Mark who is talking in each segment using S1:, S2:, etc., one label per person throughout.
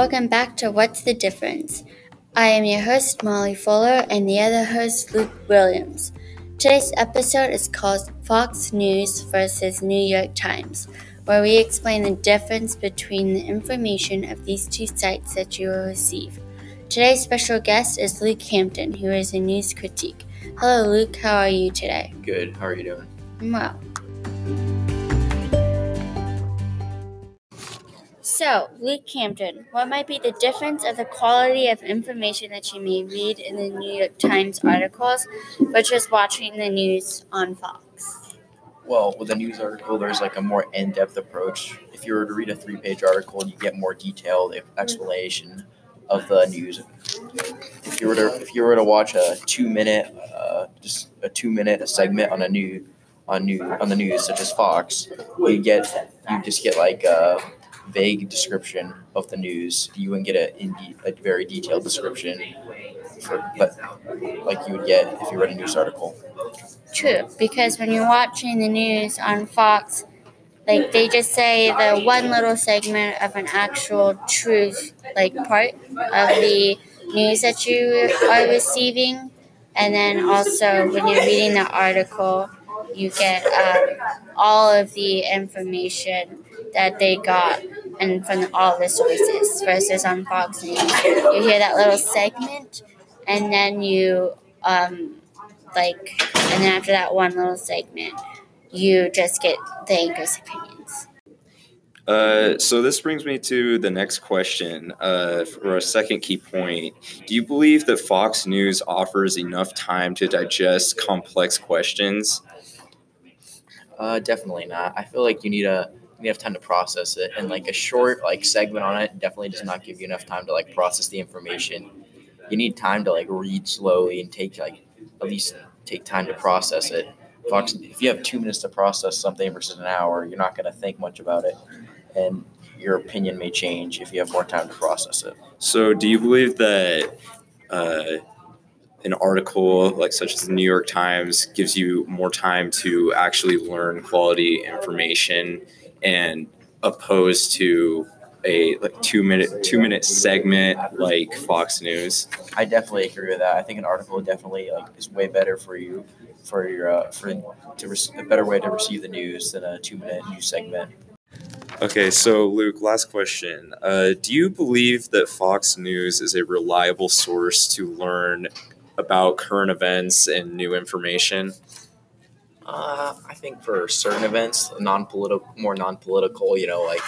S1: Welcome back to What's the Difference? I am your host, Molly Fuller, and the other host, Luke Williams. Today's episode is called Fox News versus New York Times, where we explain the difference between the information of these two sites that you will receive. Today's special guest is Luke Hampton, who is a news critique. Hello, Luke. How are you today?
S2: Good. How are you doing?
S1: I'm well. So, Luke Hampton, what might be the difference of the quality of information that you may read in the New York Times articles versus watching the news on Fox?
S2: Well, with a news article, there's like a more in-depth approach. If you were to read a three-page article, you get more detailed explanation of the news. If you were to if you were to watch a two-minute, uh, just a two-minute segment on a new on new on the news, such as Fox, you get you just get like. Uh, vague description of the news. You wouldn't get a, a very detailed description, for, but like you would get if you read a news article.
S1: True, because when you're watching the news on Fox, like they just say the one little segment of an actual truth, like part of the news that you are receiving, and then also when you're reading the article, you get um, all of the information that they got and from all the sources versus on Fox News. You hear that little segment, and then you um, like, and then after that one little segment, you just get the anchor's opinions.
S3: Uh, so this brings me to the next question uh, for a second key point. Do you believe that Fox News offers enough time to digest complex questions?
S2: Uh, definitely not. I feel like you need a you have time to process it and like a short like segment on it definitely does not give you enough time to like process the information. You need time to like read slowly and take like at least take time to process it. Fox if you have two minutes to process something versus an hour you're not going to think much about it and your opinion may change if you have more time to process it.
S3: So do you believe that uh, an article like such as the New York Times gives you more time to actually learn quality information and opposed to a like two minute two minute segment like Fox News.
S2: I definitely agree with that. I think an article definitely like is way better for you for your uh, for to re- a better way to receive the news than a two minute news segment.
S3: Okay, so Luke, last question. Uh, do you believe that Fox News is a reliable source to learn about current events and new information?
S2: Uh, I think for certain events, non-political, more non-political, you know, like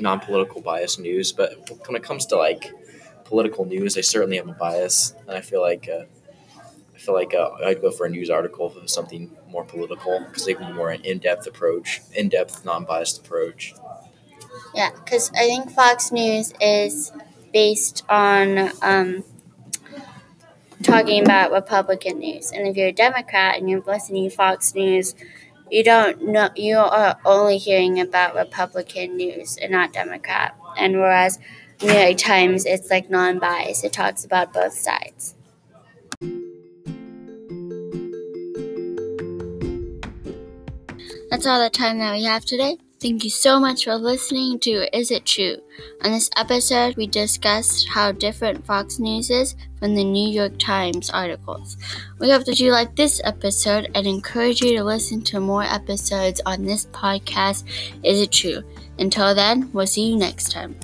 S2: non-political bias news. But when it comes to like political news, I certainly have a bias, and I feel like uh, I feel like uh, I'd go for a news article for something more political because they can be more an in-depth approach, in-depth, non-biased approach.
S1: Yeah, because I think Fox News is based on. Um, talking about Republican news. And if you're a Democrat and you're listening to Fox News, you don't know you are only hearing about Republican news and not Democrat. And whereas New York Times, it's like non-biased. It talks about both sides. That's all the time that we have today. Thank you so much for listening to Is It True? On this episode, we discussed how different Fox News is from the New York Times articles. We hope that you like this episode and encourage you to listen to more episodes on this podcast, Is It True? Until then, we'll see you next time.